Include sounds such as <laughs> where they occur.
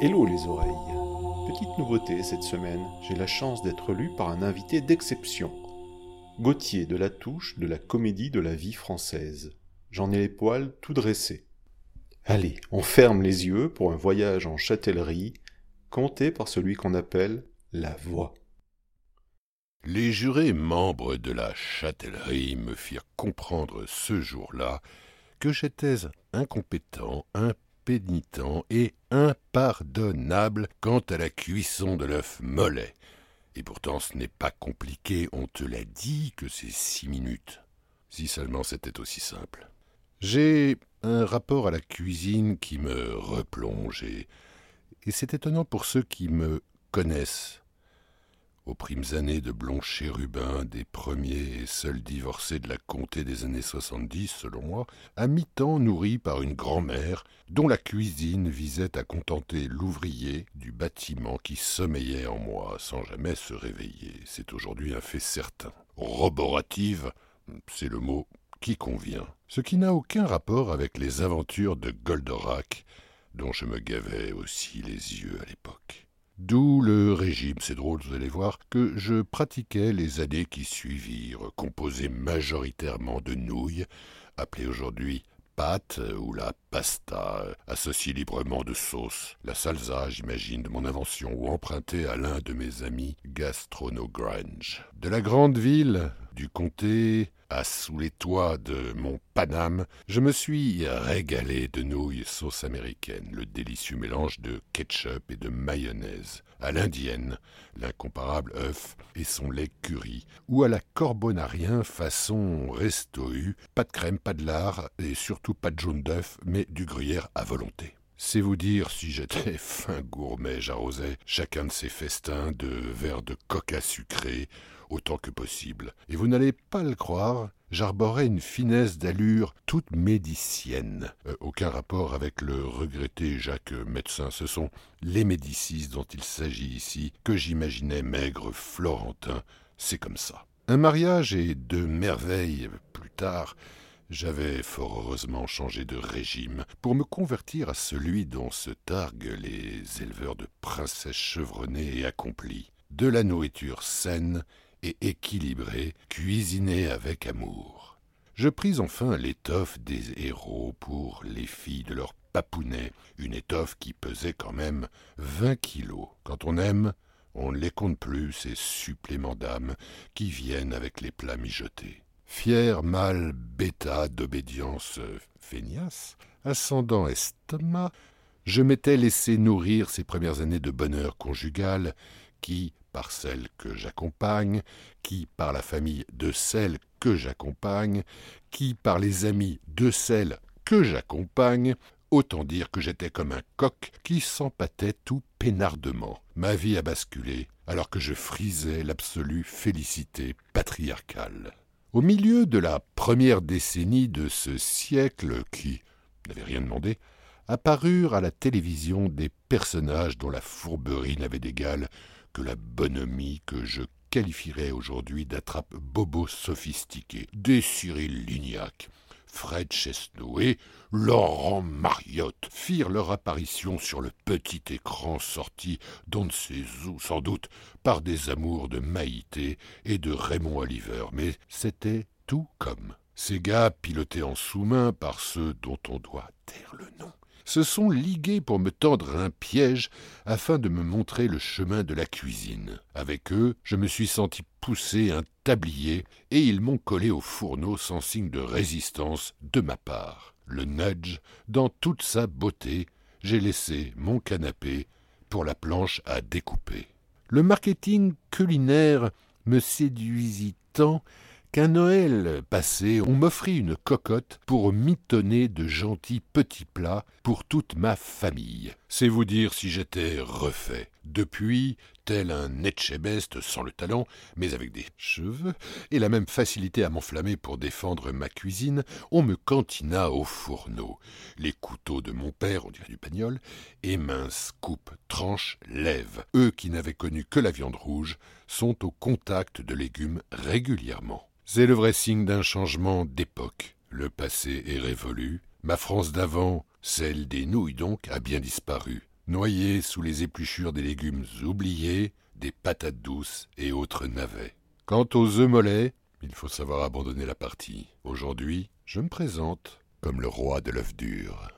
Hello les oreilles. Petite nouveauté cette semaine, j'ai la chance d'être lu par un invité d'exception. Gauthier de la Touche de la comédie de la vie française. J'en ai les poils tout dressés. Allez, on ferme les yeux pour un voyage en châtellerie, compté par celui qu'on appelle la voix. Les jurés membres de la châtellerie me firent comprendre ce jour-là que j'étais incompétent, impénitent et impardonnable quant à la cuisson de l'œuf mollet. Et pourtant ce n'est pas compliqué, on te l'a dit que c'est six minutes. Si seulement c'était aussi simple. J'ai un rapport à la cuisine qui me replonge et, et c'est étonnant pour ceux qui me connaissent aux primes années de blond chérubin, des premiers et seuls divorcés de la comté des années soixante-dix, selon moi, à mi-temps nourri par une grand-mère dont la cuisine visait à contenter l'ouvrier du bâtiment qui sommeillait en moi sans jamais se réveiller. C'est aujourd'hui un fait certain. Roborative, c'est le mot qui convient. Ce qui n'a aucun rapport avec les aventures de Goldorak, dont je me gavais aussi les yeux à l'époque. D'où le régime, c'est drôle, vous allez voir, que je pratiquais les années qui suivirent, composé majoritairement de nouilles, appelées aujourd'hui pâtes ou la pasta, associée librement de sauce, la salsa, j'imagine, de mon invention, ou empruntée à l'un de mes amis Gastrono Grange. De la grande ville, du comté, à sous les toits de mon Paname, je me suis régalé de nouilles sauce américaine, le délicieux mélange de ketchup et de mayonnaise, à l'indienne, l'incomparable œuf et son lait curry, ou à la corbonarien façon resto pas de crème, pas de lard, et surtout pas de jaune d'œuf, mais du gruyère à volonté. C'est vous dire si j'étais <laughs> fin gourmet, j'arrosais chacun de ces festins de verres de coca sucré, autant que possible. Et vous n'allez pas le croire, j'arborais une finesse d'allure toute médicienne. Euh, aucun rapport avec le regretté Jacques médecin. Ce sont les Médicis dont il s'agit ici, que j'imaginais maigre florentin. C'est comme ça. Un mariage et deux merveilles plus tard, j'avais fort heureusement changé de régime pour me convertir à celui dont se targuent les éleveurs de princesses chevronnées et accomplies. De la nourriture saine et équilibré, cuisiné avec amour. Je pris enfin l'étoffe des héros pour les filles de leur papounet, une étoffe qui pesait quand même vingt kilos. Quand on aime, on ne les compte plus, ces suppléments d'âme qui viennent avec les plats mijotés. Fier mâle bêta d'obédience feignasse, ascendant estomac, je m'étais laissé nourrir ces premières années de bonheur conjugal qui, par celle que j'accompagne, qui par la famille de celle que j'accompagne, qui par les amis de celle que j'accompagne, autant dire que j'étais comme un coq qui s'empâtait tout peinardement. Ma vie a basculé, alors que je frisais l'absolue félicité patriarcale. Au milieu de la première décennie de ce siècle qui n'avait rien demandé, apparurent à la télévision des personnages dont la fourberie n'avait d'égal la bonhomie que je qualifierais aujourd'hui d'attrape bobo sophistiqué, des Cyril Lignac, Fred et Laurent Mariotte firent leur apparition sur le petit écran sorti d'on ne sait où, sans doute par des amours de Maïté et de Raymond Oliver, mais c'était tout comme. Ces gars pilotés en sous-main par ceux dont on doit taire le nom se sont ligués pour me tendre un piège afin de me montrer le chemin de la cuisine. Avec eux, je me suis senti pousser un tablier et ils m'ont collé au fourneau sans signe de résistance de ma part. Le nudge, dans toute sa beauté, j'ai laissé mon canapé pour la planche à découper. Le marketing culinaire me séduisit tant qu'un Noël passé, on m'offrit une cocotte pour mitonner de gentils petits plats pour toute ma famille. C'est vous dire si j'étais refait. Depuis, tel un Etchebest sans le talent, mais avec des cheveux, et la même facilité à m'enflammer pour défendre ma cuisine, on me cantina au fourneau. Les couteaux de mon père, on dirait du pagnol, et minces coupes, tranches, lèvent. Eux qui n'avaient connu que la viande rouge, sont au contact de légumes régulièrement. C'est le vrai signe d'un changement d'époque. Le passé est révolu. Ma France d'avant, celle des nouilles donc, a bien disparu. noyé sous les épluchures des légumes oubliés, des patates douces et autres navets. Quant aux œufs mollets, il faut savoir abandonner la partie. Aujourd'hui, je me présente comme le roi de l'œuf dur.